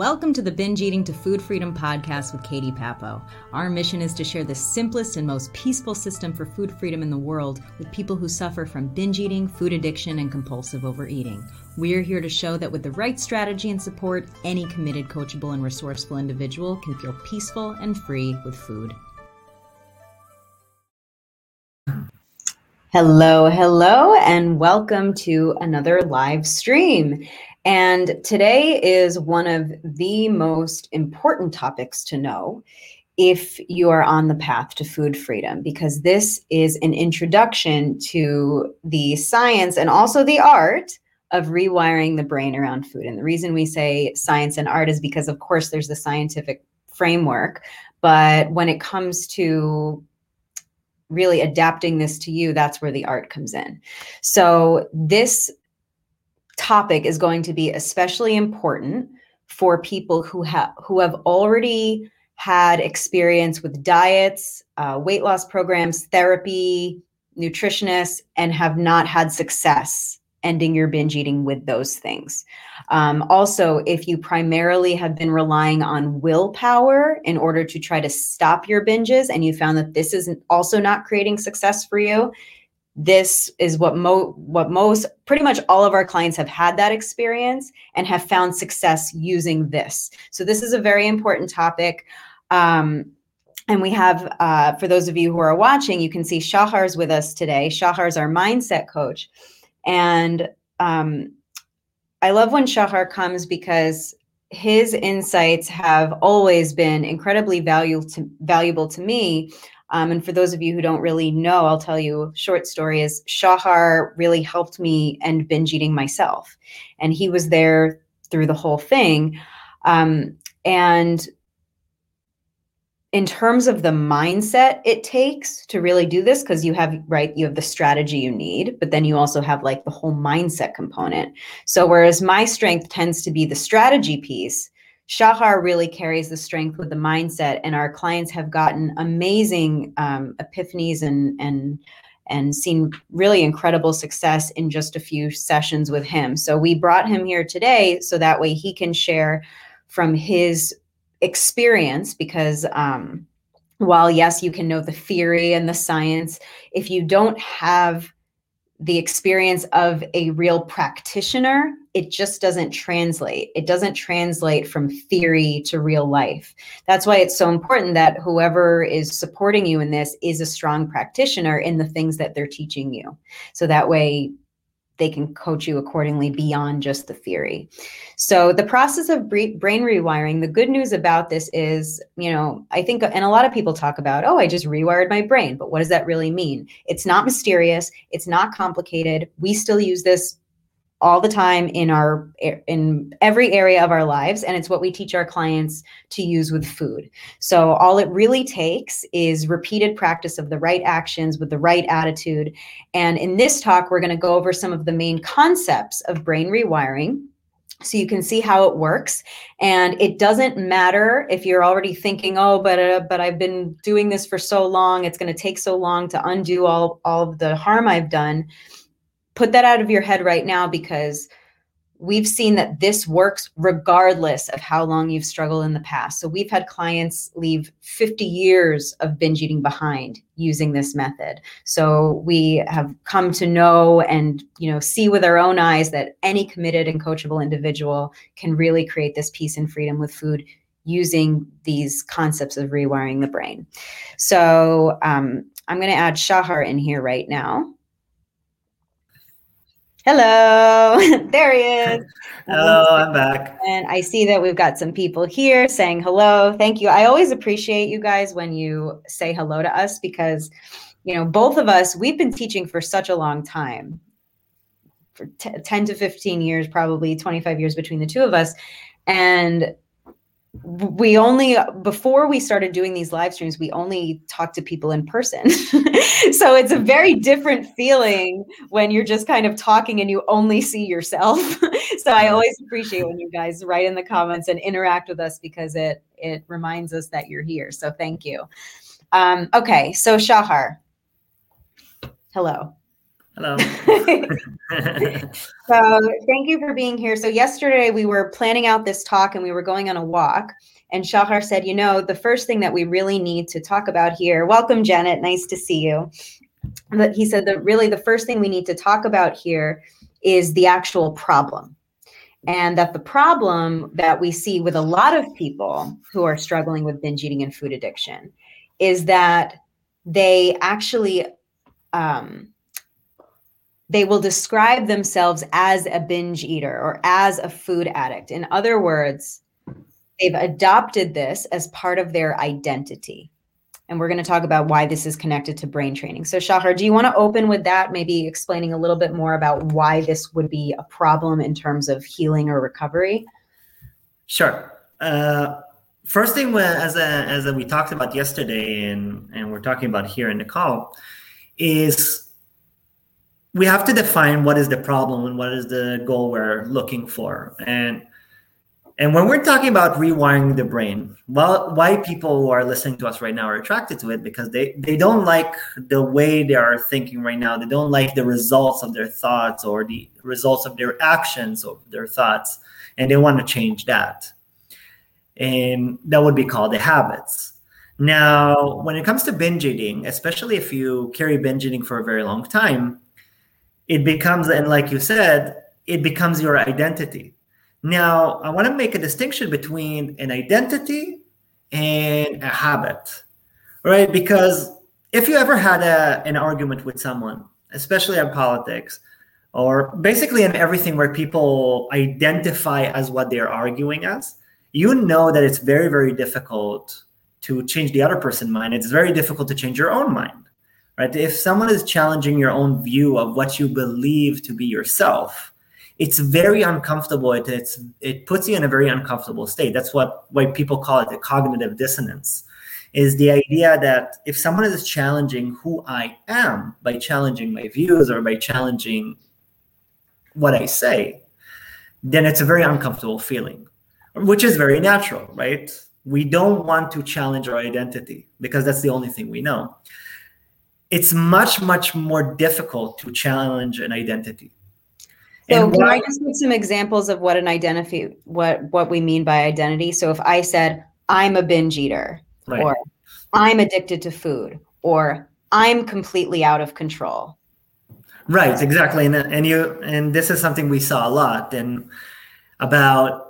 Welcome to the Binge Eating to Food Freedom podcast with Katie Papo. Our mission is to share the simplest and most peaceful system for food freedom in the world with people who suffer from binge eating, food addiction, and compulsive overeating. We're here to show that with the right strategy and support, any committed, coachable, and resourceful individual can feel peaceful and free with food. Hello, hello, and welcome to another live stream. And today is one of the most important topics to know if you are on the path to food freedom, because this is an introduction to the science and also the art of rewiring the brain around food. And the reason we say science and art is because, of course, there's the scientific framework. But when it comes to really adapting this to you, that's where the art comes in. So, this topic is going to be especially important for people who have who have already had experience with diets, uh, weight loss programs, therapy, nutritionists, and have not had success ending your binge eating with those things. Um, also, if you primarily have been relying on willpower in order to try to stop your binges and you found that this is also not creating success for you, this is what mo what most pretty much all of our clients have had that experience and have found success using this. So this is a very important topic. Um, and we have uh, for those of you who are watching you can see shahar's with us today. Shahar's our mindset coach. And um, i love when shahar comes because his insights have always been incredibly valuable to, valuable to me um, and for those of you who don't really know, I'll tell you short story is Shahar really helped me end binge eating myself. And he was there through the whole thing. Um, and in terms of the mindset it takes to really do this, because you have, right, you have the strategy you need, but then you also have like the whole mindset component. So, whereas my strength tends to be the strategy piece, Shahar really carries the strength with the mindset, and our clients have gotten amazing um, epiphanies and and and seen really incredible success in just a few sessions with him. So we brought him here today so that way he can share from his experience because um, while yes you can know the theory and the science if you don't have the experience of a real practitioner, it just doesn't translate. It doesn't translate from theory to real life. That's why it's so important that whoever is supporting you in this is a strong practitioner in the things that they're teaching you. So that way they can coach you accordingly beyond just the theory. So, the process of brain rewiring, the good news about this is, you know, I think, and a lot of people talk about, oh, I just rewired my brain, but what does that really mean? It's not mysterious, it's not complicated. We still use this all the time in our in every area of our lives and it's what we teach our clients to use with food. So all it really takes is repeated practice of the right actions with the right attitude. And in this talk we're going to go over some of the main concepts of brain rewiring so you can see how it works. And it doesn't matter if you're already thinking oh but uh, but i've been doing this for so long it's going to take so long to undo all all of the harm i've done put that out of your head right now because we've seen that this works regardless of how long you've struggled in the past. So we've had clients leave 50 years of binge eating behind using this method. So we have come to know and you know see with our own eyes that any committed and coachable individual can really create this peace and freedom with food using these concepts of rewiring the brain. So um, I'm going to add Shahar in here right now. Hello, there he is. hello, I'm back. And I see that we've got some people here saying hello. Thank you. I always appreciate you guys when you say hello to us because, you know, both of us, we've been teaching for such a long time for t- 10 to 15 years, probably 25 years between the two of us. And we only before we started doing these live streams we only talked to people in person. So it's a very different feeling when you're just kind of talking and you only see yourself. So i always appreciate when you guys write in the comments and interact with us because it it reminds us that you're here. So thank you. Um, okay so shahar. Hello Hello. so, thank you for being here. So, yesterday we were planning out this talk and we were going on a walk. And Shahar said, You know, the first thing that we really need to talk about here, welcome, Janet. Nice to see you. But he said that really the first thing we need to talk about here is the actual problem. And that the problem that we see with a lot of people who are struggling with binge eating and food addiction is that they actually um, they will describe themselves as a binge eater or as a food addict. In other words, they've adopted this as part of their identity. And we're going to talk about why this is connected to brain training. So, Shahar, do you want to open with that, maybe explaining a little bit more about why this would be a problem in terms of healing or recovery? Sure. Uh, first thing, as a, as a, we talked about yesterday, and and we're talking about here in the call, is we have to define what is the problem and what is the goal we're looking for. And and when we're talking about rewiring the brain well why people who are listening to us right now are attracted to it because they they don't like the way they are thinking right now. They don't like the results of their thoughts or the results of their actions or their thoughts and they want to change that. And that would be called the habits. Now when it comes to binge eating especially if you carry binge eating for a very long time it becomes and like you said it becomes your identity. Now i want to make a distinction between an identity and a habit right? Because if you ever had a, an argument with someone especially in politics or basically in everything where people identify as what they're arguing as you know that it's very very difficult to change the other person's mind. It's very difficult to change your own mind right? If someone is challenging your own view of what you believe to be yourself, it's very uncomfortable. It, it's it puts you in a very uncomfortable state. That's what why people call it the cognitive dissonance. Is the idea that if someone is challenging who I am by challenging my views or by challenging what I say, then it's a very uncomfortable feeling, which is very natural, right? We don't want to challenge our identity because that's the only thing we know it's much much more difficult to challenge an identity. So and can why, i just give some examples of what an identity what what we mean by identity? So if i said i'm a binge eater right. or i'm addicted to food or i'm completely out of control. Right exactly. And, and you and this is something we saw a lot and about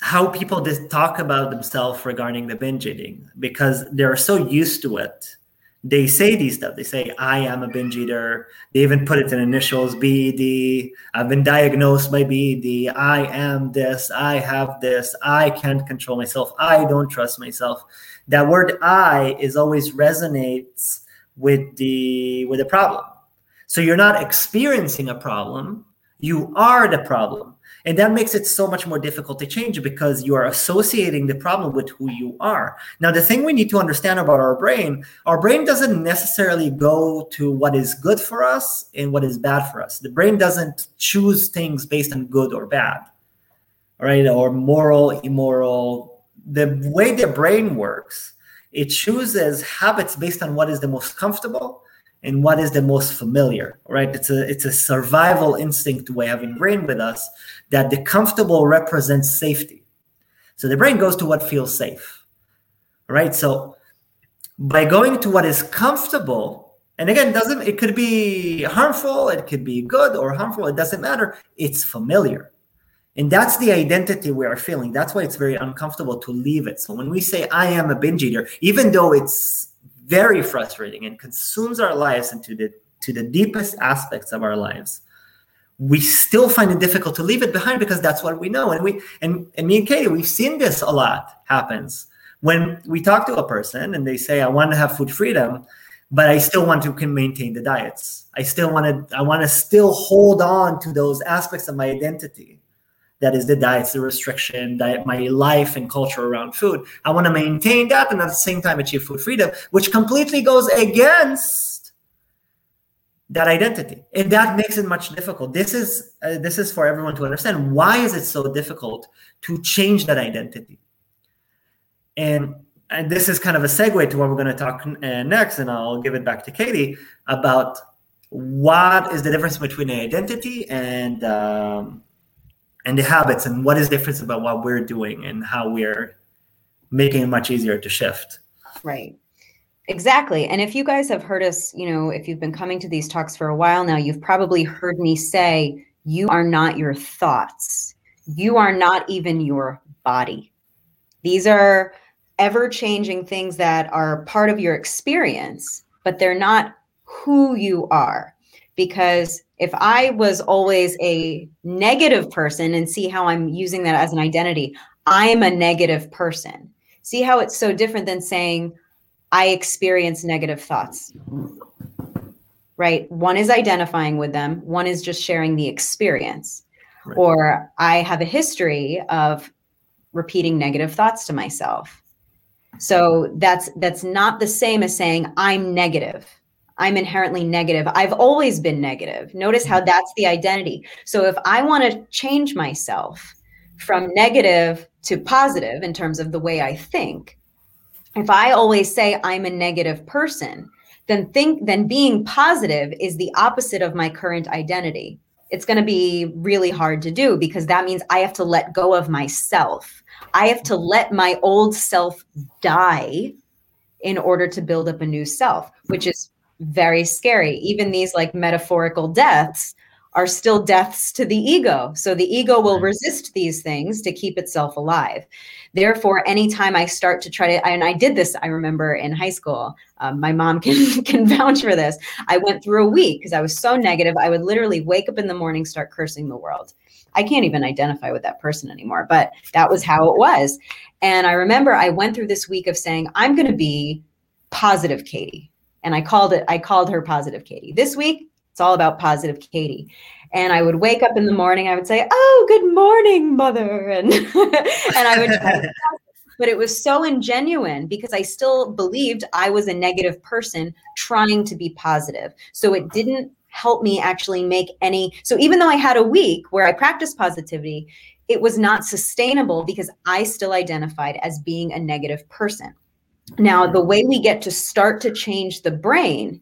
how people just talk about themselves regarding the binge eating because they're so used to it they say these stuff. They say, I am a binge eater. They even put it in initials BED. I've been diagnosed by BED. I am this. I have this. I can't control myself. I don't trust myself. That word I is always resonates with the with the problem. So you're not experiencing a problem. You are the problem. And that makes it so much more difficult to change because you are associating the problem with who you are. Now, the thing we need to understand about our brain, our brain doesn't necessarily go to what is good for us and what is bad for us. The brain doesn't choose things based on good or bad, right? Or moral, immoral. The way the brain works, it chooses habits based on what is the most comfortable and what is the most familiar right? It's a it's a survival instinct way of ingrained with us that the comfortable represents safety. So the brain goes to what feels safe right? So by going to what is comfortable and again doesn't it could be harmful it could be good or harmful it doesn't matter it's familiar. And that's the identity we are feeling. That's why it's very uncomfortable to leave it. So when we say i am a binge eater even though it's very frustrating and consumes our lives into the to the deepest aspects of our lives. We still find it difficult to leave it behind because that's what we know. And we and, and me and katie we've seen this a lot happens. When we talk to a person and they say i want to have food freedom but i still want to maintain the diets. I still want to i want to still hold on to those aspects of my identity that is the diets, the restriction, diet, my life and culture around food. I want to maintain that and at the same time achieve food freedom, which completely goes against that identity, and that makes it much difficult. This is uh, this is for everyone to understand. Why is it so difficult to change that identity? And and this is kind of a segue to what we're going to talk uh, next, and I'll give it back to Katie about what is the difference between identity and um, and the habits and what is the difference about what we're doing and how we're making it much easier to shift. Right. Exactly. And if you guys have heard us you know if you've been coming to these talks for a while now you've probably heard me say you are not your thoughts. You are not even your body. These are ever changing things that are part of your experience but they're not who you are because if I was always a negative person and see how I'm using that as an identity, I'm a negative person. See how it's so different than saying, I experience negative thoughts. Right? One is identifying with them, one is just sharing the experience. Right. Or I have a history of repeating negative thoughts to myself. So that's that's not the same as saying I'm negative I'm inherently negative. I've always been negative. Notice how that's the identity. So if I want to change myself from negative to positive in terms of the way I think, if I always say I'm a negative person, then think then being positive is the opposite of my current identity. It's going to be really hard to do because that means I have to let go of myself. I have to let my old self die in order to build up a new self, which is very scary. Even these like metaphorical deaths are still deaths to the ego. So the ego will resist these things to keep itself alive. Therefore, anytime I start to try to, and I did this, I remember in high school, um, my mom can, can vouch for this. I went through a week because I was so negative. I would literally wake up in the morning, start cursing the world. I can't even identify with that person anymore, but that was how it was. And I remember I went through this week of saying, I'm going to be positive Katie and I called it I called her positive Katie. This week it's all about positive Katie. And I would wake up in the morning, I would say, "Oh, good morning, mother." And and I would but it was so ingenuine because I still believed I was a negative person trying to be positive. So it didn't help me actually make any so even though I had a week where I practiced positivity, it was not sustainable because I still identified as being a negative person. Now, the way we get to start to change the brain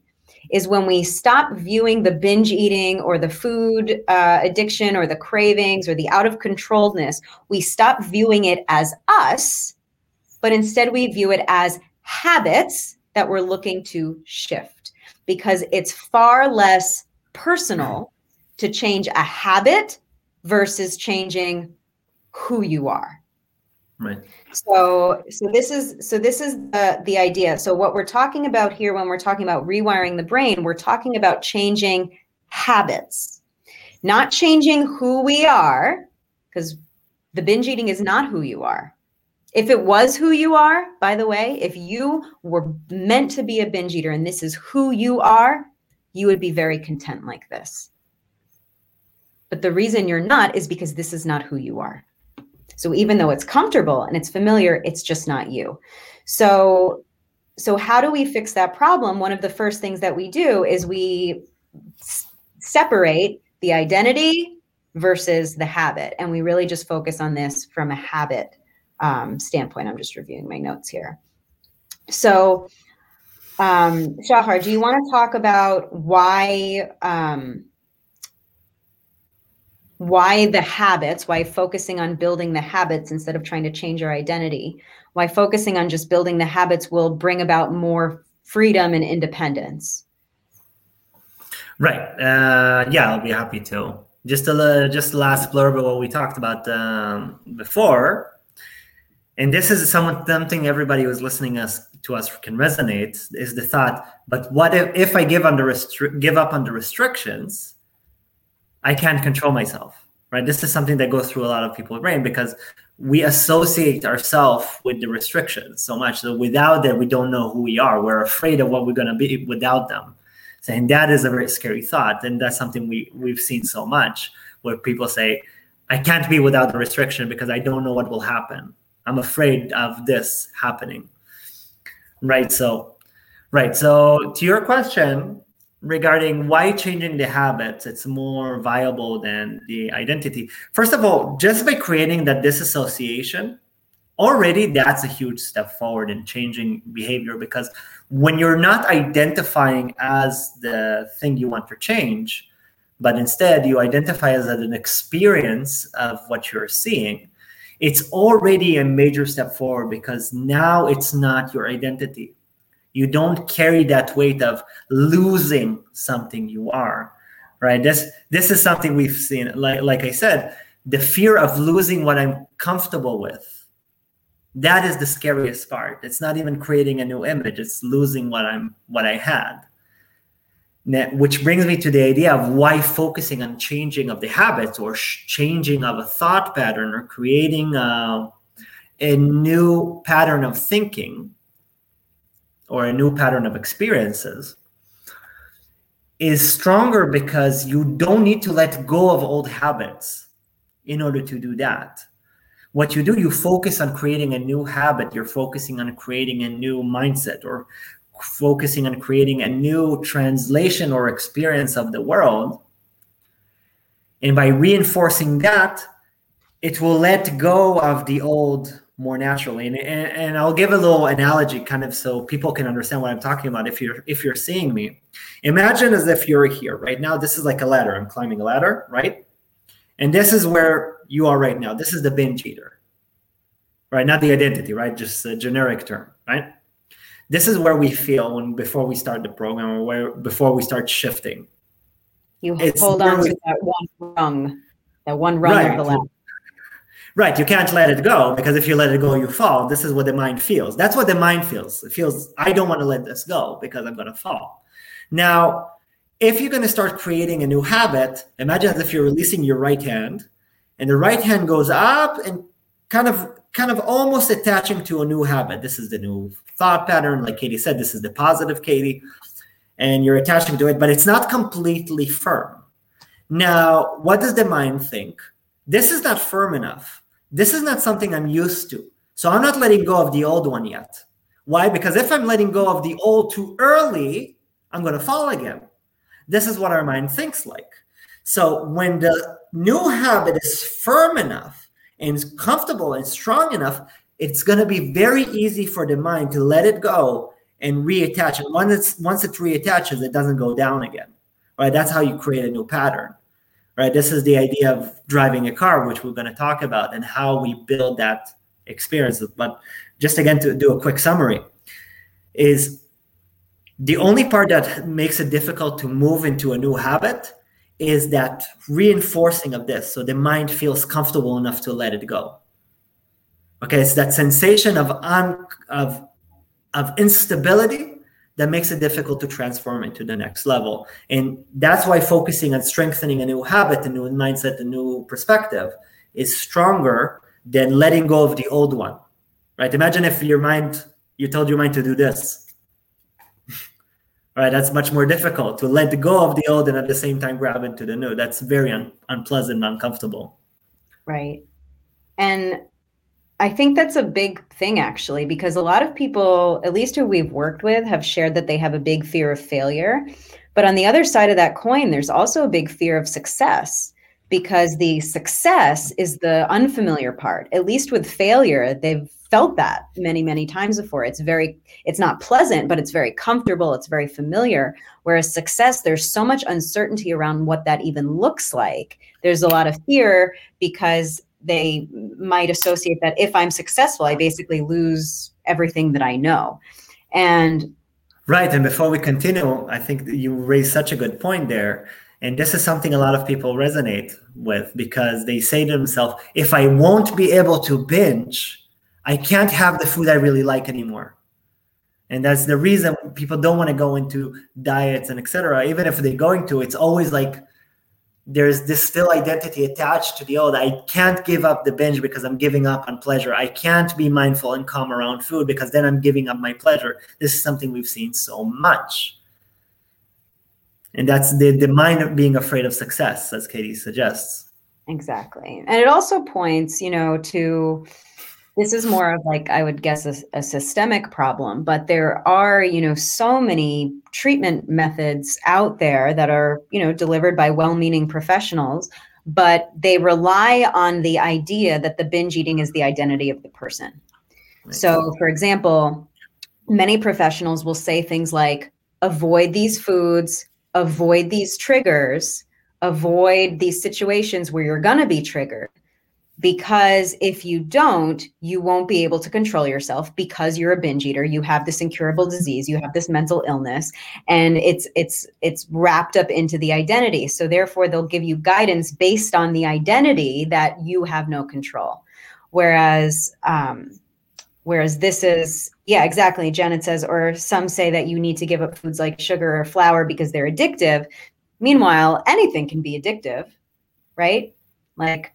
is when we stop viewing the binge eating or the food uh, addiction or the cravings or the out of controlness, we stop viewing it as us, but instead we view it as habits that we're looking to shift because it's far less personal to change a habit versus changing who you are. Right. So so this is so this is the the idea. So what we're talking about here when we're talking about rewiring the brain, we're talking about changing habits. Not changing who we are because the binge eating is not who you are. If it was who you are, by the way, if you were meant to be a binge eater and this is who you are, you would be very content like this. But the reason you're not is because this is not who you are. So even though it's comfortable and it's familiar, it's just not you. So so how do we fix that problem? One of the first things that we do is we s- separate the identity versus the habit, and we really just focus on this from a habit um, standpoint. I'm just reviewing my notes here. So, um, Shahar, do you want to talk about why um, why the habits, why focusing on building the habits instead of trying to change our identity, why focusing on just building the habits will bring about more freedom and independence. Right. Uh, yeah, I'll be happy to. Just a little, just last blurb of what we talked about um, before, and this is something everybody who's listening us to us can resonate is the thought. But what if, if I give under restri- give up on the restrictions? I can't control myself, right? This is something that goes through a lot of people's brain because we associate ourselves with the restrictions so much that without that we don't know who we are. We're afraid of what we're going to be without them. and that is a very scary thought, and that's something we we've seen so much where people say, "I can't be without the restriction because I don't know what will happen. I'm afraid of this happening." Right. So, right. So to your question, regarding why changing the habits it's more viable than the identity first of all just by creating that disassociation already that's a huge step forward in changing behavior because when you're not identifying as the thing you want to change, but instead you identify as an experience of what you're seeing, it's already a major step forward because now it's not your identity. You don't carry that weight of losing something you are, right? This this is something we've seen. Like like I said, the fear of losing what I'm comfortable with. That is the scariest part. It's not even creating a new image; it's losing what I'm what I had which brings me to the idea of why focusing on changing of the habits or sh- changing of a thought pattern or creating a, a new pattern of thinking or a new pattern of experiences is stronger because you don't need to let go of old habits in order to do that. What you do, you focus on creating a new habit, you're focusing on creating a new mindset or focusing on creating a new translation or experience of the world. And by reinforcing that, it will let go of the old more naturally. And, and, and, I'll give a little analogy kind of so people can understand what I'm talking about if you're if you're seeing me. Imagine as if you're here right now. This is like a ladder. I'm climbing a ladder, right? And this is where you are right now. This is the binge eater. Right? Not the identity, right? Just a generic term, right? this is where we feel when before we start the program or where before we start shifting. You it's hold on to that one rung, that one rung right. of the ladder. Right, you can't let it go because if you let it go, you fall. This is what the mind feels. That's what the mind feels. It feels, I don't want to let this go because I'm going to fall. Now, if you're going to start creating a new habit, imagine as if you're releasing your right hand and the right hand goes up and kind of kind of almost attaching to a new habit. This is the new thought pattern. Like Katie said, this is the positive Katie, and you're attaching to it, but it's not completely firm. Now, what does the mind think? This is not firm enough. This is not something I'm used to. So I'm not letting go of the old one yet. Why? Because if I'm letting go of the old too early, I'm going to fall again. This is what our mind thinks like. So when the new habit is firm enough, and comfortable and strong enough, it's going to be very easy for the mind to let it go and reattach. And once it's once it reattaches, it doesn't go down again. Right? That's how you create a new pattern. Right? This is the idea of driving a car, which we're going to talk about, and how we build that experience. But just again to do a quick summary, is the only part that makes it difficult to move into a new habit is that reinforcing of this so the mind feels comfortable enough to let it go okay it's that sensation of un, of of instability that makes it difficult to transform into the next level and that's why focusing on strengthening a new habit a new mindset a new perspective is stronger than letting go of the old one right imagine if your mind you told your mind to do this right? That's much more difficult to let go of the old and at the same time grab into the new. That's very un- unpleasant, uncomfortable. Right. And I think that's a big thing actually, because a lot of people, at least who we've worked with, have shared that they have a big fear of failure. But on the other side of that coin, there's also a big fear of success because the success is the unfamiliar part. At least with failure, they've felt that many many times before it's very it's not pleasant but it's very comfortable it's very familiar whereas success there's so much uncertainty around what that even looks like there's a lot of fear because they might associate that if i'm successful i basically lose everything that i know and right and before we continue i think you raised such a good point there and this is something a lot of people resonate with because they say to themselves if i won't be able to binge I can't have the food I really like anymore. And that's the reason people don't want to go into diets and etc. Even if they're going to, it's always like there's this still identity attached to the old. I can't give up the binge because I'm giving up on pleasure. I can't be mindful and calm around food because then I'm giving up my pleasure. This is something we've seen so much. And that's the, the mind being afraid of success, as Katie suggests. Exactly. And it also points, you know, to this is more of like i would guess a, a, systemic problem but there are you know so many treatment methods out there that are you know delivered by well-meaning professionals but they rely on the idea that the binge eating is the identity of the person right. so for example many professionals will say things like avoid these foods, avoid these triggers, avoid these situations where you're going to be triggered because if you don't, you won't be able to control yourself because you're a binge eater. You have this incurable disease, you have this mental illness, and it's it's it's wrapped up into the identity. So therefore, they'll give you guidance based on the identity that you have no control. Whereas, um, whereas this is yeah, exactly. Janet says, or some say that you need to give up foods like sugar or flour because they're addictive. Meanwhile, anything can be addictive, right? Like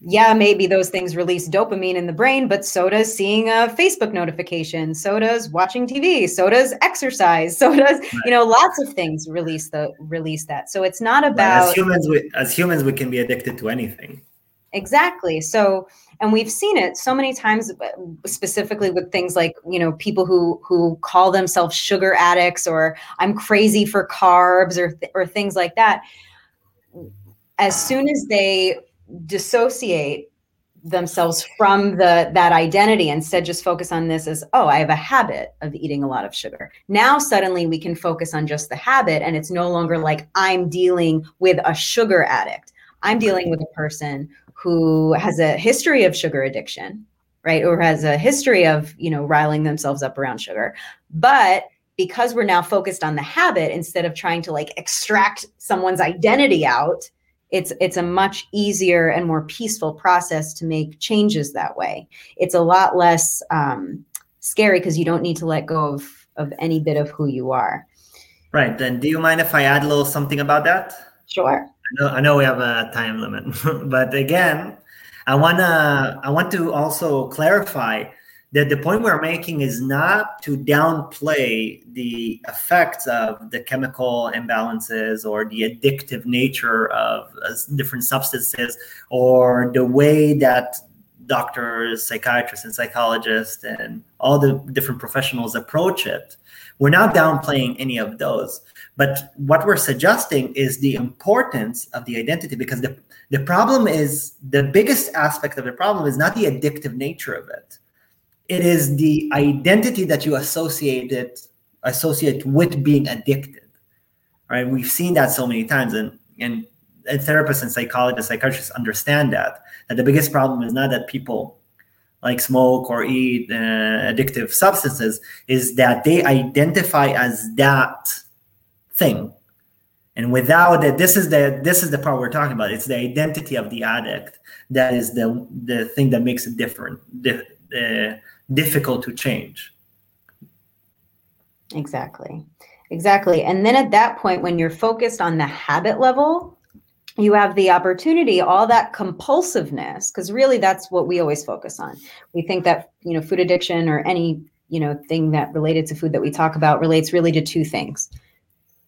yeah, maybe those things release dopamine in the brain, but so does seeing a Facebook notification, so does watching TV, so does exercise, so does right. you know lots of things release the release that. So it's not about as humans. We, as humans, we can be addicted to anything. Exactly. So, and we've seen it so many times, uh, specifically with things like you know people who who call themselves sugar addicts or I'm crazy for carbs or th- or things like that. As soon as they dissociate themselves from the that identity instead just focus on this as oh i have a habit of eating a lot of sugar. Now suddenly we can focus on just the habit and it's no longer like i'm dealing with a sugar addict. I'm dealing with a person who has a history of sugar addiction right? Or has a history of you know riling themselves up around sugar. But because we're now focused on the habit instead of trying to like extract someone's identity out it's it's a much easier and more peaceful process to make changes that way. It's a lot less um, scary because you don't need to let go of of any bit of who you are. Right then do you mind if i add a little something about that? Sure. I know, I know we have a time limit but again i want to i want to also clarify that the point we're making is not to downplay the effects of the chemical imbalances or the addictive nature of uh, different substances or the way that doctors, psychiatrists, and psychologists and all the different professionals approach it. We're not downplaying any of those. But what we're suggesting is the importance of the identity because the, the problem is the biggest aspect of the problem is not the addictive nature of it it is the identity that you associate it associate with being addicted right? We've seen that so many times and and, and therapists and psychologists psychiatrists understand that that the biggest problem is not that people like smoke or eat uh, addictive substances is that they identify as that thing. And without it this is the this is the part we're talking about. It's the identity of the addict that is the the thing that makes it different the, uh, difficult to change. Exactly. Exactly. And then at that point, when you're focused on the habit level, you have the opportunity, all that compulsiveness, because really that's what we always focus on. We think that, you know, food addiction or any, you know, thing that related to food that we talk about relates really to two things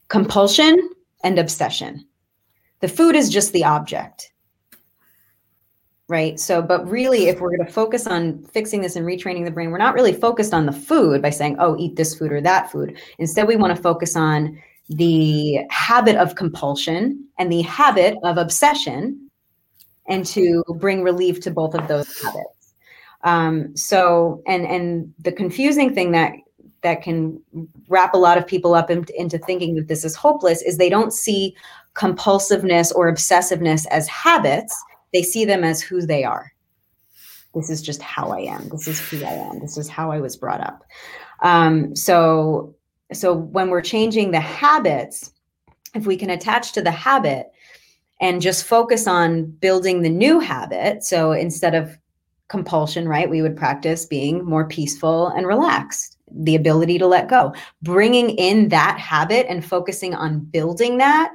compulsion and obsession. The food is just the object right? So, but really, if we're going to focus on fixing this and retraining the brain, we're not really focused on the food by saying, oh, eat this food or that food. Instead, we want to focus on the habit of compulsion and the habit of obsession and to bring relief to both of those habits. Um, so, and and the confusing thing that that can wrap a lot of people up in, into thinking that this is hopeless is they don't see compulsiveness or obsessiveness as habits they see them as who they are. This is just how I am. This is who I am. This is how I was brought up. Um, so, so when we're changing the habits, if we can attach to the habit and just focus on building the new habit, so instead of compulsion, right, we would practice being more peaceful and relaxed the ability to let go bringing in that habit and focusing on building that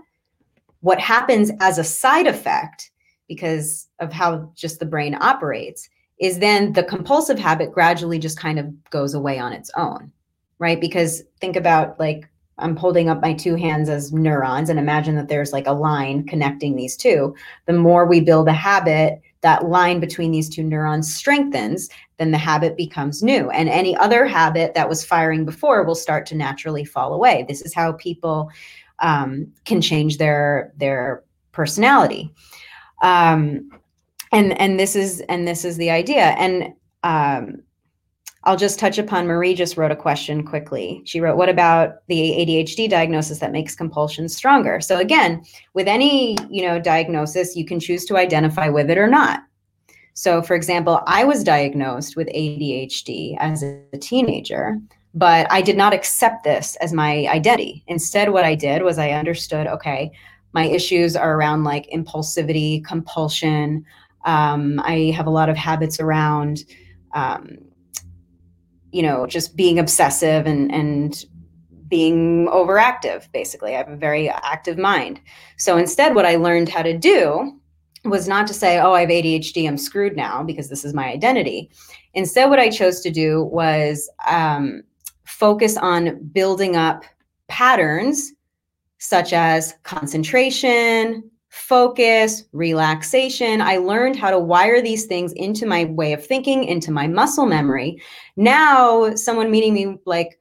what happens as a side effect because of how just the brain operates is then the compulsive habit gradually just kind of goes away on its own right? Because think about like i'm holding up my two hands as neurons and imagine that there's like a line connecting these two. The more we build a habit that line between these two neurons strengthens then the habit becomes new. And any other habit that was firing before will start to naturally fall away. This is how people um, can change their their personality um, and and this is and this is the idea and um, I'll just touch upon Marie just wrote a question quickly. She wrote, What about the ADHD diagnosis that makes compulsion stronger? So again, with any, you know, diagnosis, you can choose to identify with it or not. So for example, I was diagnosed with ADHD as a teenager, but I did not accept this as my identity. Instead, what I did was I understood, okay, my issues are around like impulsivity, compulsion. Um, I have a lot of habits around um, you know, just being obsessive and and being overactive basically. I have a very active mind. So instead what I learned how to do was not to say, "Oh, I have ADHD, I'm screwed now because this is my identity." Instead what I chose to do was um, focus on building up patterns such as concentration, focus, relaxation. I learned how to wire these things into my way of thinking, into my muscle memory. Now, someone meeting me like,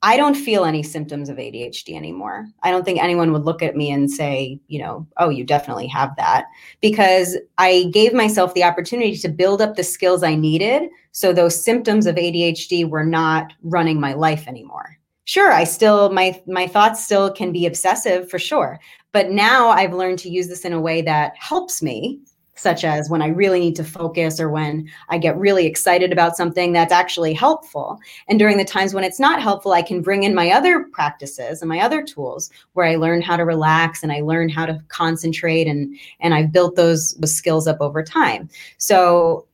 I don't feel any symptoms of ADHD anymore. I don't think anyone would look at me and say, you know, oh, you definitely have that. Because I gave myself the opportunity to build up the skills I needed. So those symptoms of ADHD were not running my life anymore sure i still my my thoughts still can be obsessive for sure but now I've learned to use this in a way that helps me, such as when I really need to focus or when I get really excited about something that's actually helpful. And during the times when it's not helpful, I can bring in my other practices and my other tools where I learn how to relax and I learn how to concentrate and and I've built those, skills up over time. So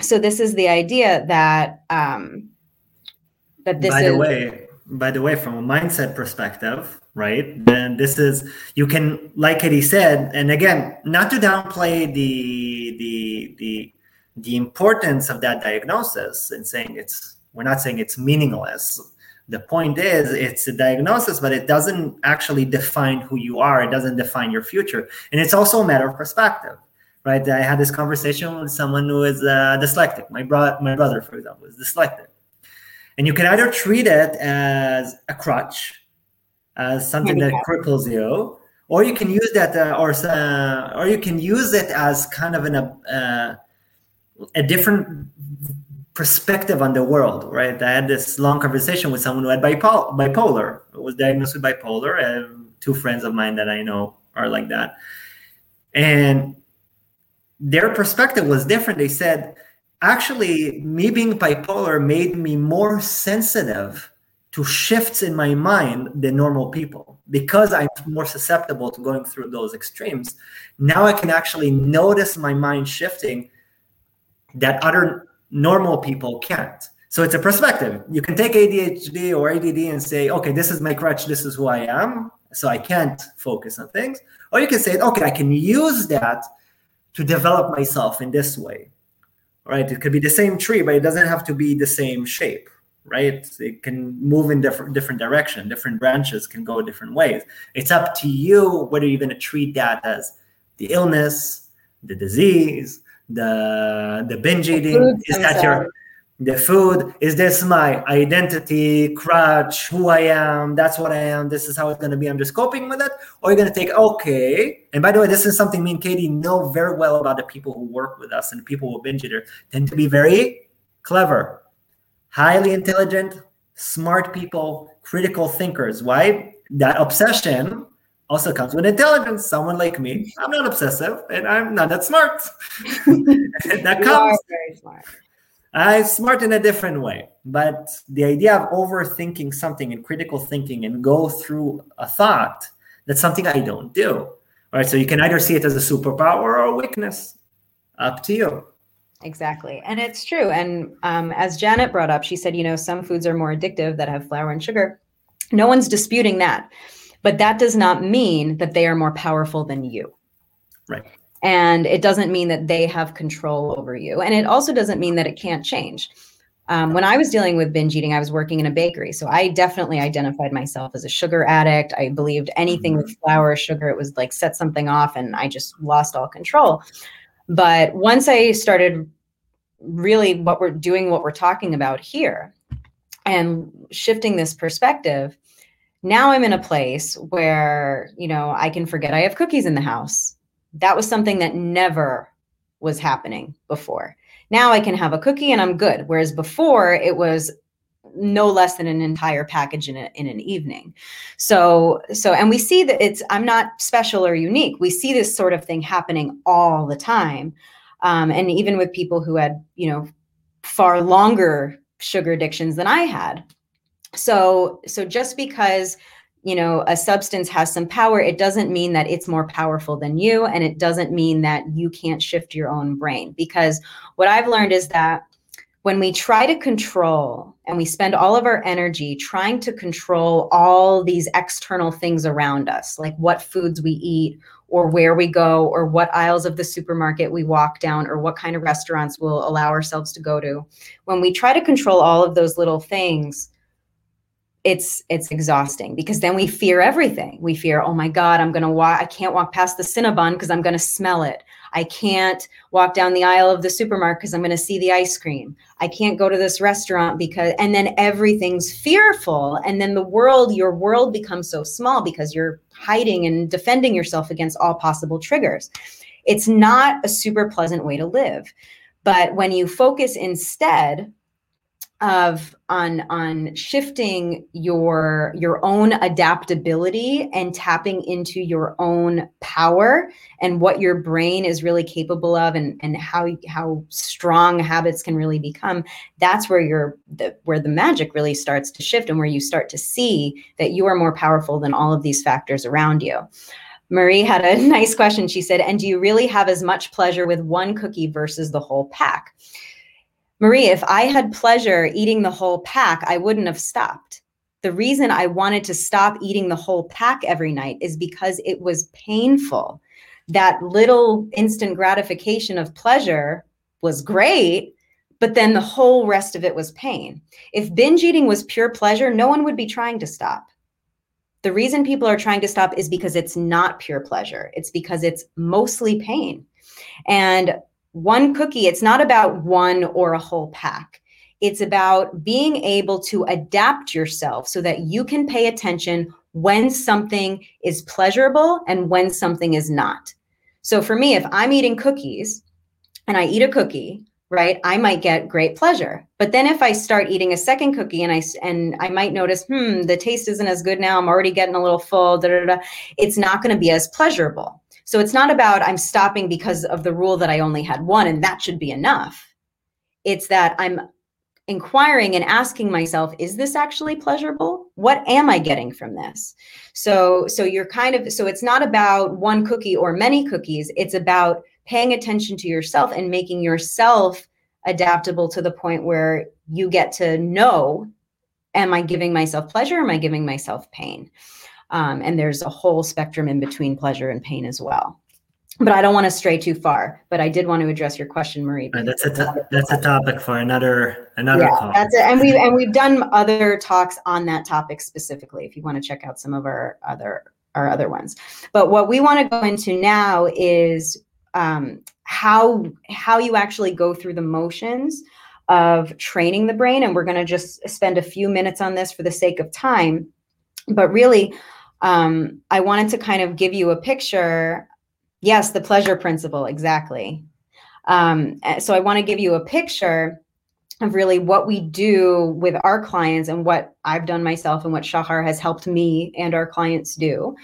so this is the idea that um that this by is the way by the way from a mindset perspective right then this is you can like Katie said and again not to downplay the the the the importance of that diagnosis and saying it's we're not saying it's meaningless. The point is it's a diagnosis but it doesn't actually define who you are. It doesn't define your future. And it's also a matter of perspective right? I had this conversation with someone who is uh, dyslexic. My, bro- my brother for example is dyslexic and you can either treat it as a crutch as something that cripples you, or you can use that, uh, or uh, or you can use it as kind of an uh, a different perspective on the world. Right? I had this long conversation with someone who had bipolar, bipolar, was diagnosed with bipolar, and two friends of mine that I know are like that, and their perspective was different. They said, actually, me being bipolar made me more sensitive to shifts in my mind than normal people because I'm more susceptible to going through those extremes. Now I can actually notice my mind shifting that other normal people can't. So it's a perspective. You can take ADHD or ADD and say, okay, this is my crutch, this is who I am, so I can't focus on things. Or you can say, okay, I can use that to develop myself in this way. Right? It could be the same tree, but it doesn't have to be the same shape right? It can move in different different direction. Different branches can go different ways. It's up to you whether you're going to treat that as the illness the disease the the binge eating. is that your the food is this my identity crutch who i am that's what i am this is how it's going to be i'm just coping with it or you're going to take okay and by the way this is something me and katie know very well about the people who work with us and the people who binge eater tend to be very clever highly intelligent, smart people, critical thinkers. Why? That obsession also comes with intelligence. Someone like me, I'm not obsessive and I'm not that smart. that comes. Smart. I'm smart in a different way. But the idea of overthinking something and critical thinking and go through a thought, that's something I don't do. All right. So you can either see it as a superpower or a weakness. Up to you. Exactly. And it's true. And um, as Janet brought up, she said, you know, some foods are more addictive that have flour and sugar. No one's disputing that. But that does not mean that they are more powerful than you. Right. And it doesn't mean that they have control over you. And it also doesn't mean that it can't change. Um, when I was dealing with binge eating, I was working in a bakery. So I definitely identified myself as a sugar addict. I believed anything mm-hmm. with flour, sugar, it was like set something off, and I just lost all control. But once I started really what we're doing, what we're talking about here, and shifting this perspective, now I'm in a place where, you know, I can forget I have cookies in the house. That was something that never was happening before. Now I can have a cookie and I'm good. Whereas before it was no less than an entire package in, a, in an evening. So, so, and we see that it's, I'm not special or unique. We see this sort of thing happening all the time. Um, and even with people who had, you know, far longer sugar addictions than I had. So, so just because you know a substance has some power it doesn't mean that it's more powerful than you and it doesn't mean that you can't shift your own brain. Because what i've learned is that when we try to control and we spend all of our energy trying to control all these external things around us like what foods we eat or where we go or what aisles of the supermarket we walk down or what kind of restaurants we'll allow ourselves to go to when we try to control all of those little things it's it's exhausting because then we fear everything. We fear, oh my God, I'm gonna walk, I can't walk past the Cinnabon because I'm gonna smell it. I can't walk down the aisle of the supermarket because I'm gonna see the ice cream. I can't go to this restaurant because and then everything's fearful. And then the world, your world becomes so small because you're hiding and defending yourself against all possible triggers. It's not a super pleasant way to live. But when you focus instead of on on shifting your your own adaptability and tapping into your own power and what your brain is really capable of and and how how strong habits can really become that's where your the where the magic really starts to shift and where you start to see that you are more powerful than all of these factors around you Marie had a nice question. She said, And do you really have as much pleasure with one cookie versus the whole pack? Marie, if I had pleasure eating the whole pack, I wouldn't have stopped. The reason I wanted to stop eating the whole pack every night is because it was painful. That little instant gratification of pleasure was great, but then the whole rest of it was pain. If binge eating was pure pleasure, no one would be trying to stop. The reason people are trying to stop is because it's not pure pleasure, it's because it's mostly pain. And one cookie, it's not about one or a whole pack. It's about being able to adapt yourself so that you can pay attention when something is pleasurable and when something is not. So for me, if I'm eating cookies and I eat a cookie, right, I might get great pleasure. But then if I start eating a second cookie and I and I might notice, hmm, the taste isn't as good now. I'm already getting a little full. Da, da, da, it's not going to be as pleasurable. So it's not about I'm stopping because of the rule that I only had one and that should be enough. It's that I'm inquiring and asking myself is this actually pleasurable? What am i getting from this? So so you're kind of so it's not about one cookie or many cookies. It's about paying attention to yourself and making yourself adaptable to the point where you get to know am i giving myself pleasure? Am i giving myself pain um, and there's a whole spectrum in between pleasure and pain as well. But I don't want to stray too far. But I did want to address your question, Marie. That's a to- that's a topic for another another yeah, call. That's it. And we and we've done other talks on that topic specifically. If you want to check out some of our other our other ones. But what we want to go into now is um, how how you actually go through the motions of training the brain, and we're going to just spend a few minutes on this for the sake of time. But really, um, I wanted to kind of give you a picture. Yes, the pleasure principle, exactly. Um, eh, so I want to give you a picture of really what we do with our clients and what I've done myself and what Shahar has helped me and our clients do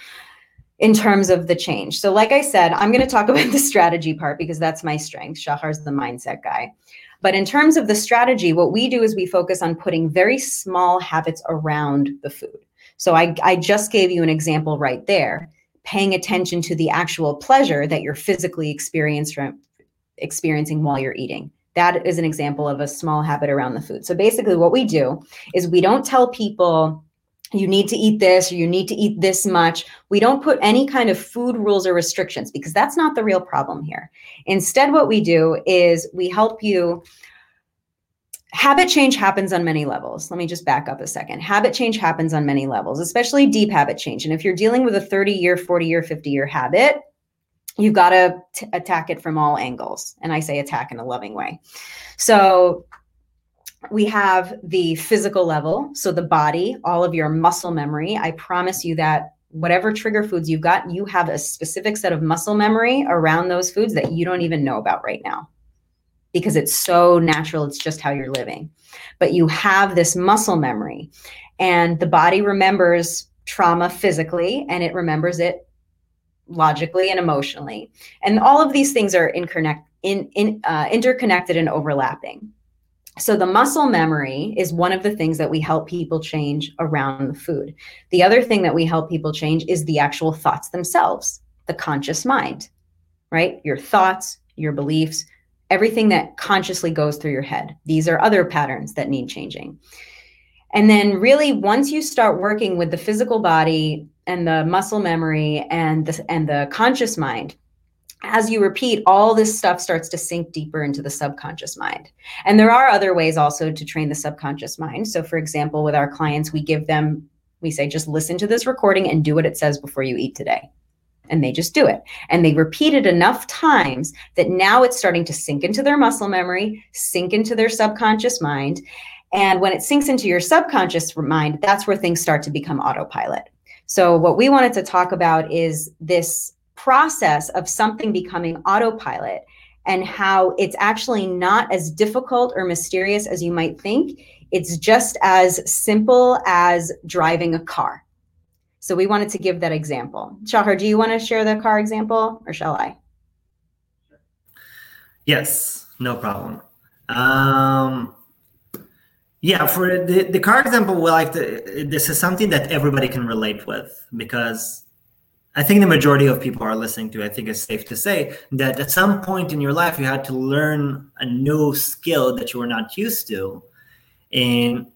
in terms of the change. So, like I said, I'm going to talk about the strategy part because that's my strength. Shahar's the mindset guy. But in terms of the strategy, what we do is we focus on putting very small habits around the food. So I, I just gave you an example right there, paying attention to the actual pleasure that you're physically experiencing experiencing while you're eating. That is an example of a small habit around the food. So basically, what we do is we don't tell people you need to eat this or you need to eat this much. We don't put any kind of food rules or restrictions because that's not the real problem here. Instead, what we do is we help you habit change happens on many levels. Let me just back up a second. Habit change happens on many levels, especially deep habit change. And if you're dealing with a 30 year, 40 year, 50 year habit, you've got to t- attack it from all angles. And I say attack in a loving way. So we have the physical level. So the body, all of your muscle memory. I promise you that whatever trigger foods you've got, you have a specific set of muscle memory around those foods that you don't even know about right now because it's so natural. It's just how you're living. But you have this muscle memory, and the body remembers trauma physically and it remembers it logically and emotionally. And all of these things are in, in, in uh, interconnected and overlapping. So, the muscle memory is one of the things that we help people change around the food. The other thing that we help people change is the actual thoughts themselves, the conscious mind, right? Your thoughts, your beliefs, everything that consciously goes through your head. These are other patterns that need changing. And then, really, once you start working with the physical body and the muscle memory and the, and the conscious mind, as you repeat, all this stuff starts to sink deeper into the subconscious mind. And there are other ways also to train the subconscious mind. So, for example, with our clients, we give them, we say, just listen to this recording and do what it says before you eat today. And they just do it. And they repeat it enough times that now it's starting to sink into their muscle memory, sink into their subconscious mind. And when it sinks into your subconscious mind, that's where things start to become autopilot. So, what we wanted to talk about is this process of something becoming autopilot and how it's actually not as difficult or mysterious as you might think. It's just as simple as driving a car. So we wanted to give that example. Shahar, do you want to share the car example or shall I? Yes, no problem. Um, yeah, for the, the car example, we like to, this is something that everybody can relate with because I think the majority of people are listening to. I think it's safe to say that at some point in your life, you had to learn a new skill that you were not used to, and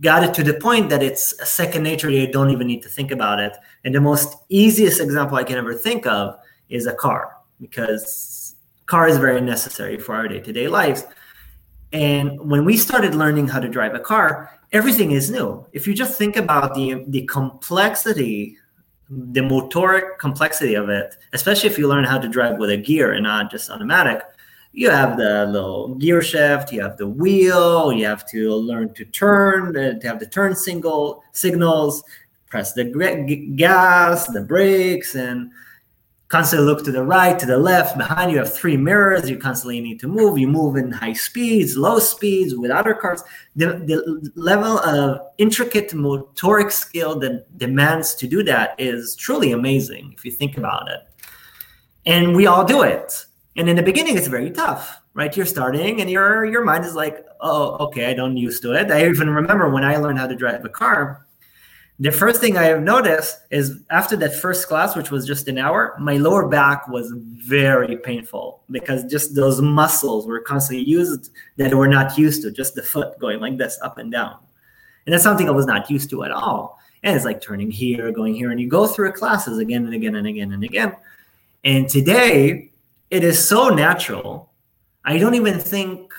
got it to the point that it's a second nature. You don't even need to think about it. And the most easiest example I can ever think of is a car, because car is very necessary for our day-to-day lives. And when we started learning how to drive a car, everything is new. If you just think about the the complexity the motoric complexity of it, especially if you learn how to drive with a gear and not just automatic, you have the little gear shift, you have the wheel, you have to learn to turn, uh, to have the turn single signals, press the gas, the brakes, and constantly look to the right, to the left. Behind you have three mirrors. You constantly need to move. You move in high speeds, low speeds with other cars. The, the level of intricate motoric skill that demands to do that is truly amazing if you think about it. And we all do it. And in the beginning, it's very tough, right? You're starting and your your mind is like, oh, okay, I don't used to it. I even remember when I learned how to drive a car, the first thing I have noticed is after that first class, which was just an hour, my lower back was very painful because just those muscles were constantly used that were not used to, just the foot going like this up and down. And that's something I was not used to at all. And it's like turning here, going here, and you go through classes again and again and again and again. And today, it is so natural. I don't even think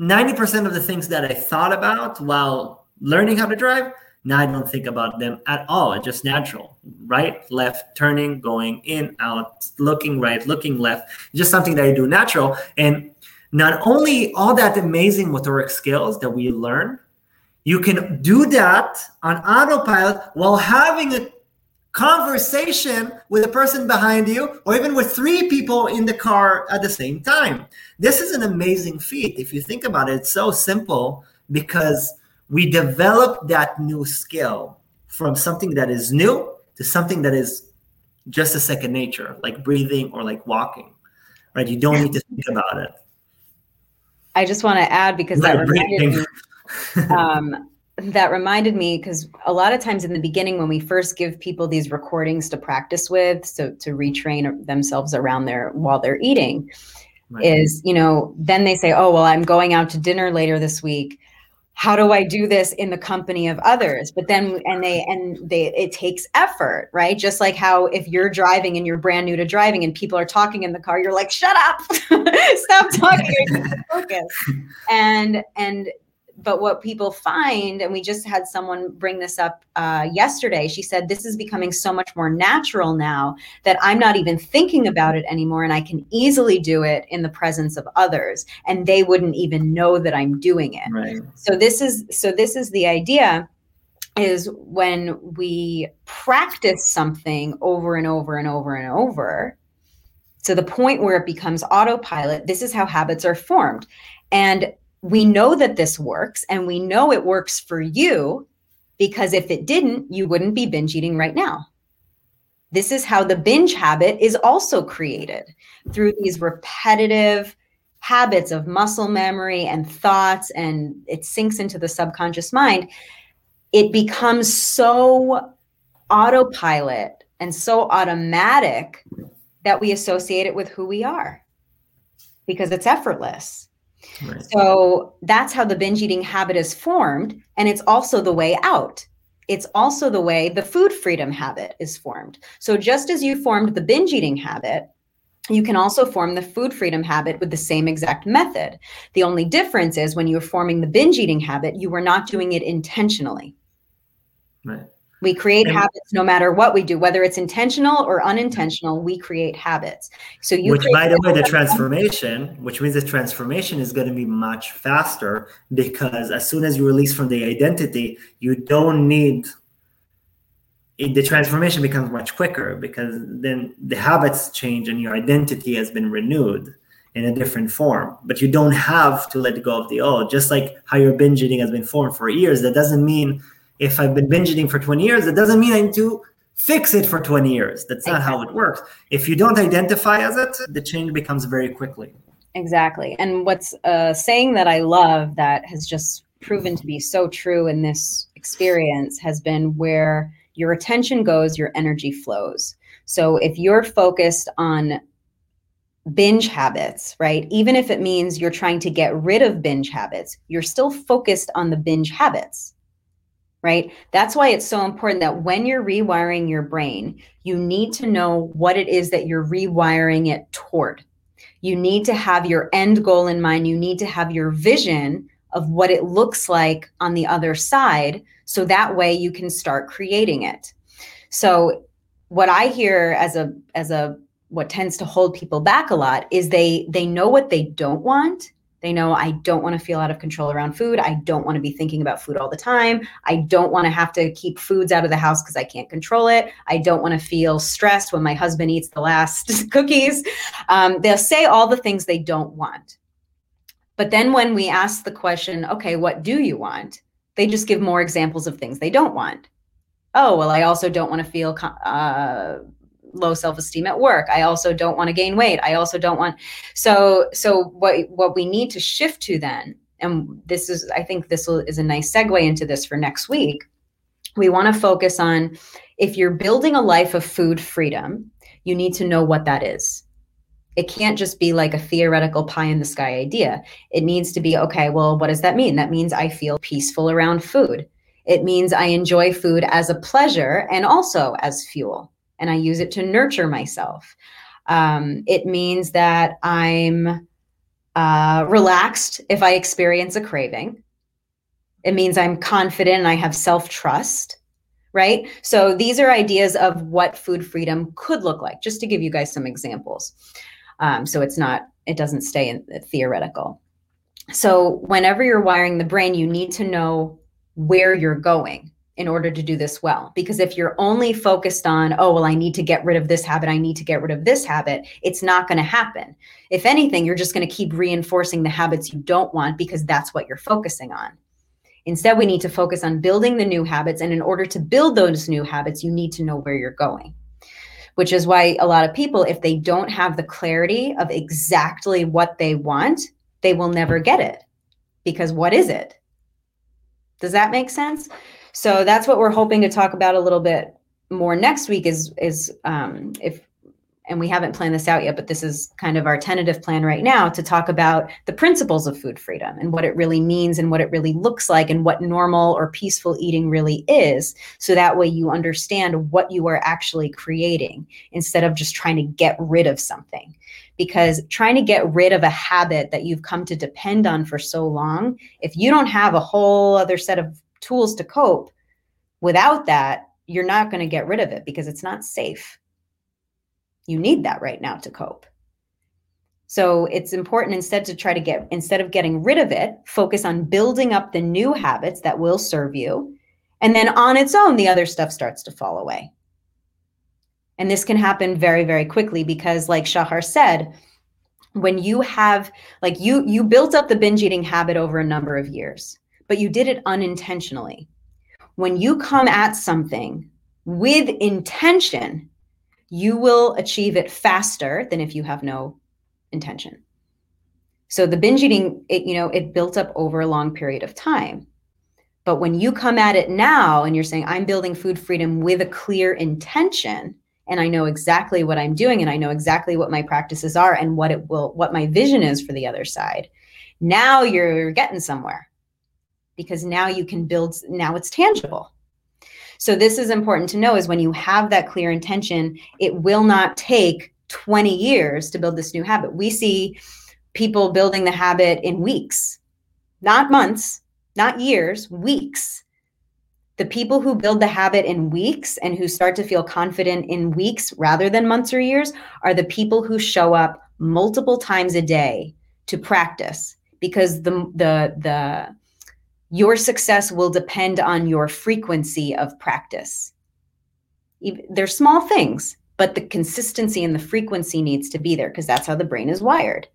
90% of the things that I thought about while learning how to drive now I don't think about them at all. It's just natural. Right, left, turning, going in, out, looking right, looking left. Just something that I do natural. And not only all that amazing motoric skills that we learn, you can do that on autopilot while having a conversation with a person behind you or even with three people in the car at the same time. This is an amazing feat. If you think about it, it's so simple because we develop that new skill from something that is new to something that is just a second nature, like breathing or like walking, right? You don't need to think about it. I just want to add because that reminded me, um, that reminded me because a lot of times in the beginning when we first give people these recordings to practice with, so to retrain themselves around there while they're eating, right. is you know then they say, oh well, I'm going out to dinner later this week. How do i do this in the company of others? But then and they and they it takes effort right? Just like how if you're driving and you're brand new to driving and people are talking in the car you're like shut up. Stop talking. Focus and and but what people find, and we just had someone bring this up uh, yesterday, she said, This is becoming so much more natural now that I'm not even thinking about it anymore. And I can easily do it in the presence of others. And they wouldn't even know that I'm doing it. Right. So this is so this is the idea is when we practice something over and over and over and over to the point where it becomes autopilot. This is how habits are formed. And we know that this works and we know it works for you because if it didn't, you wouldn't be binge eating right now. This is how the binge habit is also created through these repetitive habits of muscle memory and thoughts, and it sinks into the subconscious mind. It becomes so autopilot and so automatic that we associate it with who we are because it's effortless. Right. So that's how the binge eating habit is formed. And it's also the way out. It's also the way the food freedom habit is formed. So just as you formed the binge eating habit, you can also form the food freedom habit with the same exact method. The only difference is when you're forming the binge eating habit, you were not doing it intentionally. Right. We create and, habits no matter what we do, whether it's intentional or unintentional. We create habits. So you, which by the way, the transformation, which means the transformation is going to be much faster because as soon as you release from the identity, you don't need. It, the transformation becomes much quicker because then the habits change and your identity has been renewed in a different form. But you don't have to let go of the old. Just like how your binge eating has been formed for years, that doesn't mean if I've been binge eating for 20 years, it doesn't mean I need to fix it for 20 years. That's not exactly. how it works. If you don't identify as it, the change becomes very quickly. Exactly. And what's a saying that I love that has just proven to be so true in this experience has been where your attention goes, your energy flows. So if you're focused on binge habits, right? Even if it means you're trying to get rid of binge habits, you're still focused on the binge habits right? That's why it's so important that when you're rewiring your brain, you need to know what it is that you're rewiring it toward. You need to have your end goal in mind. You need to have your vision of what it looks like on the other side. So that way you can start creating it. So what I hear as a, as a, what tends to hold people back a lot is they they know what they don't want they know I don't want to feel out of control around food. I don't want to be thinking about food all the time. I don't want to have to keep foods out of the house because I can't control it. I don't want to feel stressed when my husband eats the last cookies. Um, they'll say all the things they don't want. But then when we ask the question, okay, what do you want? They just give more examples of things they don't want. Oh, well, I also don't want to feel uh, low self-esteem at work. I also don't want to gain weight. I also don't want so so what what we need to shift to then and this is i think this is a nice segue into this for next week we want to focus on if you're building a life of food freedom you need to know what that is. It can't just be like a theoretical pie in the sky idea. It needs to be okay well what does that mean? That means i feel peaceful around food. It means i enjoy food as a pleasure and also as fuel and I use it to nurture myself. Um, it means that I'm uh, relaxed if I experience a craving. It means I'm confident and I have self trust, right? So these are ideas of what food freedom could look like, just to give you guys some examples. Um, so it's not, it doesn't stay in theoretical. So whenever you're wiring the brain, you need to know where you're going in order to do this well. Because if you're only focused on, oh, well, I need to get rid of this habit, I need to get rid of this habit, it's not going to happen. If anything, you're just going to keep reinforcing the habits you don't want because that's what you're focusing on. Instead, we need to focus on building the new habits. And in order to build those new habits, you need to know where you're going. Which is why a lot of people, if they don't have the clarity of exactly what they want, they will never get it. Because what is it? Does that make sense? So that's what we're hoping to talk about a little bit more next week is is um, if and we haven't planned this out yet, but this is kind of our tentative plan right now to talk about the principles of food freedom and what it really means and what it really looks like and what normal or peaceful eating really is. So that way you understand what you are actually creating instead of just trying to get rid of something. Because trying to get rid of a habit that you've come to depend on for so long, if you don't have a whole other set of tools to cope. Without that, you're not going to get rid of it because it's not safe. You need that right now to cope. So it's important instead to try to get, instead of getting rid of it, focus on building up the new habits that will serve you And then on its own, the other stuff starts to fall away. And this can happen very, very quickly because, like Shahar said, when you have like you you built up the binge eating habit over a number of years, but you did it unintentionally. When you come at something with intention, you will achieve it faster than if you have no intention. So the binge eating, it, you know, it built up over a long period of time. But when you come at it now and you're saying, I'm building food freedom with a clear intention, and I know exactly what I'm doing, and I know exactly what my practices are and what it will, what my vision is for the other side, now you're getting somewhere because now you can build, now it's tangible. So this is important to know is when you have that clear intention, it will not take 20 years to build this new habit. We see people building the habit in weeks, not months, not years, weeks. The people who build the habit in weeks and who start to feel confident in weeks rather than months or years are the people who show up multiple times a day to practice because the the the your success will depend on your frequency of practice. They're small things, but the consistency and the frequency needs to be there because that's how the brain is wired.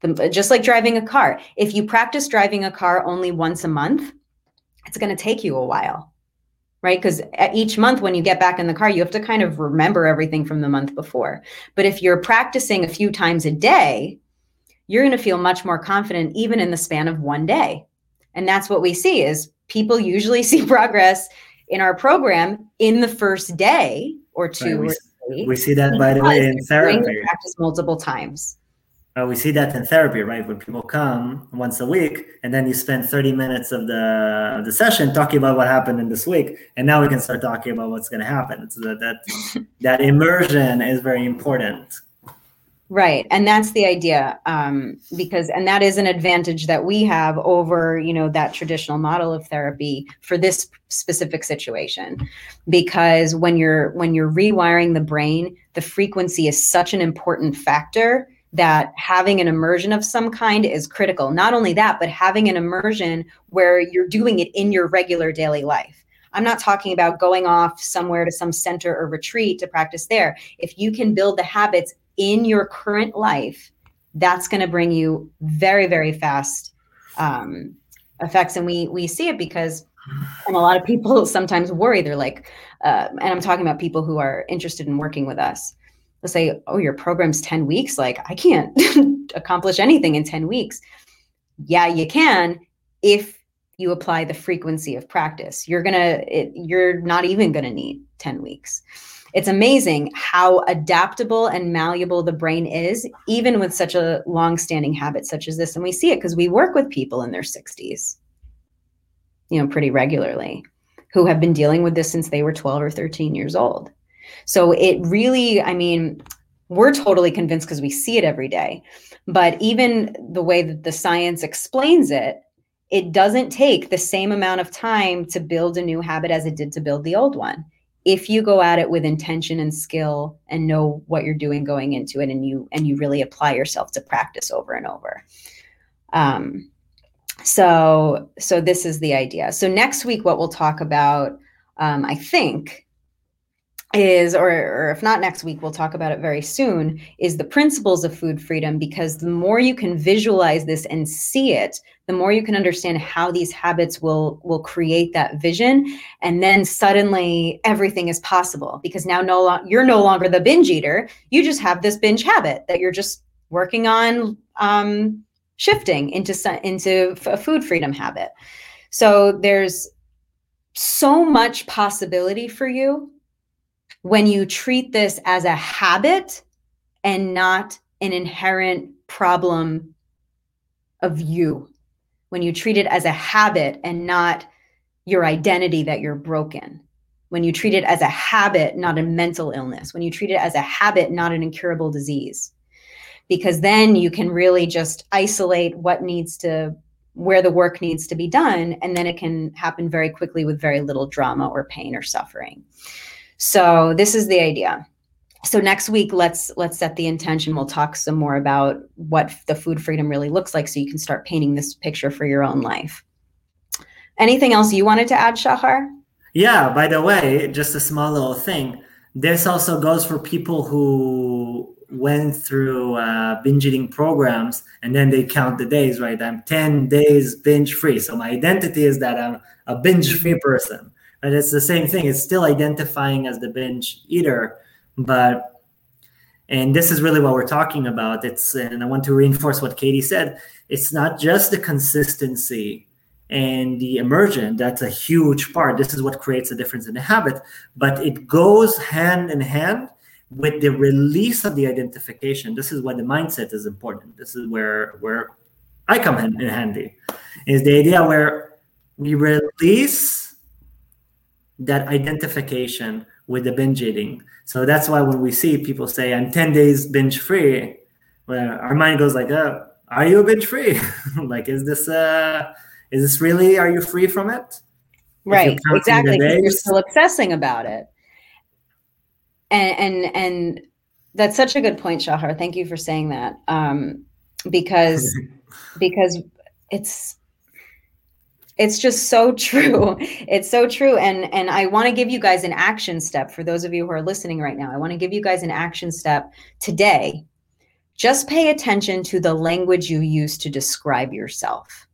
The, uh, just like driving a car. If you practice driving a car only once a month, it's going to take you a while, right? Because uh, each month when you get back in the car, you have to kind of remember everything from the month before. But if you're practicing a few times a day, you're going to feel much more confident even in the span of one day. And that's what we see is people usually see progress in our program in the first day or two right, we, or three. We see that by the way in therapy. Practice multiple times. Uh, we see that in therapy, right? When people come once a week, and then you spend 30 minutes of the of the session talking about what happened in this week, and now we can start talking about what's going to happen. So that that, that immersion is very important. Right, and that's the idea, um, because and that is an advantage that we have over you know that traditional model of therapy for this specific situation, because when you're when you're rewiring the brain, the frequency is such an important factor that having an immersion of some kind is critical. Not only that, but having an immersion where you're doing it in your regular daily life. I'm not talking about going off somewhere to some center or retreat to practice there. If you can build the habits in your current life, that's going to bring you very, very fast um, effects. And we we see it because and a lot of people sometimes worry. They're like, uh, and I'm talking about people who are interested in working with us they'll say, Oh, your program's 10 weeks. Like, I can't accomplish anything in 10 weeks. Yeah, you can if you apply the frequency of practice. You're going to, you're not even going to need 10 weeks. It's amazing how adaptable and malleable the brain is, even with such a long standing habit such as this. And we see it because we work with people in their 60s, you know, pretty regularly who have been dealing with this since they were 12 or 13 years old. So it really, I mean, we're totally convinced because we see it every day. But even the way that the science explains it, it doesn't take the same amount of time to build a new habit as it did to build the old one. If you go at it with intention and skill and know what you're doing going into it and you and you really apply yourself to practice over and over. Um, so so this is the idea. So next week what we'll talk about um, I think is or, or if not next week we'll talk about it very soon is the principles of food freedom because the more you can visualize this and see it the more you can understand how these habits will will create that vision and then suddenly everything is possible because now no lo- you're no longer the binge eater. You just have this binge habit that you're just working on um, shifting into into a food freedom habit. So there's so much possibility for you when you treat this as a habit and not an inherent problem of you, when you treat it as a habit and not your identity that you're broken, when you treat it as a habit, not a mental illness, when you treat it as a habit, not an incurable disease, because then you can really just isolate what needs to where the work needs to be done and then it can happen very quickly with very little drama or pain or suffering. So this is the idea. So next week, let's let's set the intention. We'll talk some more about what the food freedom really looks like, so you can start painting this picture for your own life. Anything else you wanted to add, Shahar? Yeah, by the way, just a small little thing. This also goes for people who went through uh, binge eating programs and then they count the days, right? I'm 10 days binge free. So my identity is that I'm a binge free person. And it's the same thing. It's still identifying as the binge eater, but and this is really what we're talking about. It's and I want to reinforce what Katie said. It's not just the consistency and the immersion that's a huge part this is what creates a difference in the habit but it goes hand in hand with the release of the identification this is why the mindset is important this is where where i come in, in handy is the idea where we release that identification with the binge eating. So that's why when we see people say i'm 10 days binge free well, our mind goes like oh, are you binge free? Like is this uh is this really are you free from it? Right exactly you're still obsessing about it. And and and that's such a good point shahar. Thank you for saying that. Um, because because it's it's just so true it's so true and and i want to give you guys an action step for those of you who are listening right now i want to give you guys an action step today just pay attention to the language you use to describe yourself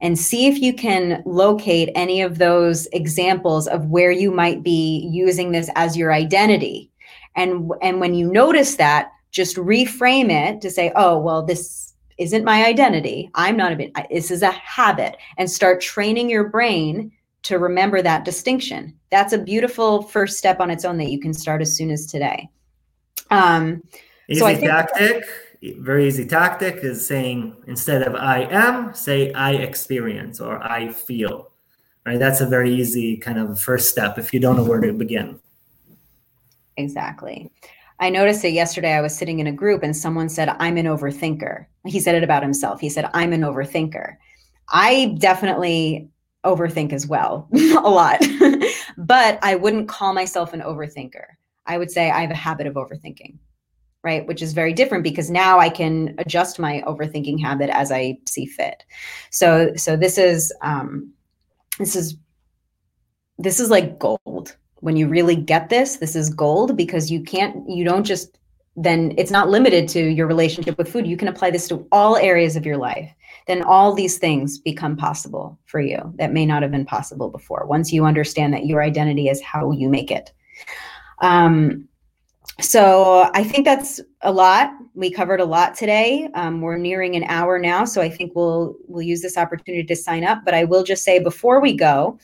and see if you can locate any of those examples of where you might be using this as your identity. And, and when you notice that, just reframe it to say, oh, well, this isn't my identity. I'm not a bit, this is a habit. And start training your brain to remember that distinction. That's a beautiful first step on its own that you can start as soon as today. Um, Easy so I tactic very easy tactic is saying instead of I am, say I experience or I feel. Right? That's a very easy kind of first step if you don't know where to begin. Exactly. I noticed it yesterday. I was sitting in a group and someone said, I'm an overthinker. He said it about himself. He said, I'm an overthinker. I definitely overthink as well, a lot, but I wouldn't call myself an overthinker. I would say I have a habit of overthinking right which is very different because now i can adjust my overthinking habit as i see fit so so this is um this is this is like gold when you really get this this is gold because you can't you don't just then it's not limited to your relationship with food you can apply this to all areas of your life then all these things become possible for you that may not have been possible before once you understand that your identity is how you make it um, so I think that's a lot. We covered a lot today. Um, we're nearing an hour now, so I think we'll we'll use this opportunity to sign up. But I will just say before we go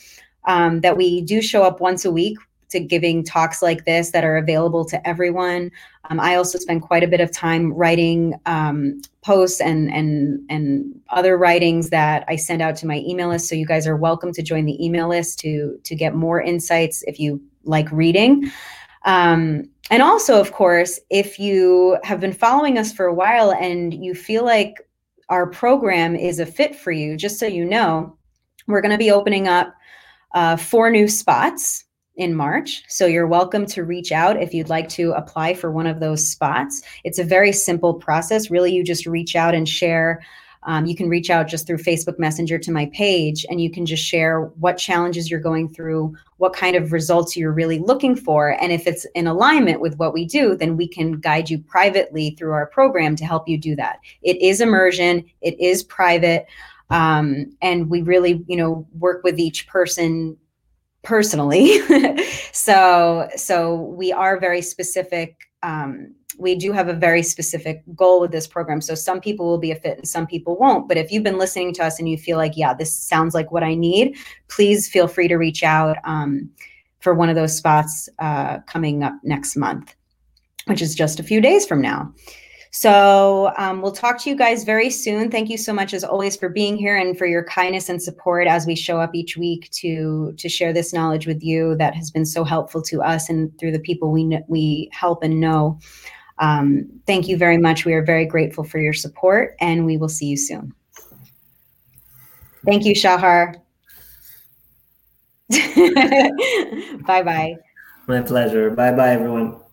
um, that we do show up once a week to giving talks like this that are available to everyone. Um, I also spend quite a bit of time writing um, posts and and and other writings that I send out to my email list. So you guys are welcome to join the email list to to get more insights if you like reading. Um, and also, of course, if you have been following us for a while and you feel like our program is a fit for you, just so you know, we're going to be opening up uh, four new spots in March. So you're welcome to reach out if you'd like to apply for one of those spots. It's a very simple process. Really, you just reach out and share um, you can reach out just through Facebook Messenger to my page and you can just share what challenges you're going through, what kind of results you're really looking for. And if it's in alignment with what we do, then we can guide you privately through our program to help you do that. It is immersion, it is private. Um, and we really, you know, work with each person personally. so, so we are very specific um, we do have a very specific goal with this program. So some people will be a fit and some people won't. But if you've been listening to us and you feel like, yeah, this sounds like what I need, please feel free to reach out um, for one of those spots uh, coming up next month, which is just a few days from now. So um, we'll talk to you guys very soon. Thank you so much, as always, for being here and for your kindness and support as we show up each week to to share this knowledge with you that has been so helpful to us and through the people we we help and know. Um, thank you very much. We are very grateful for your support, and we will see you soon. Thank you, Shahar. bye bye. My pleasure. Bye bye, everyone.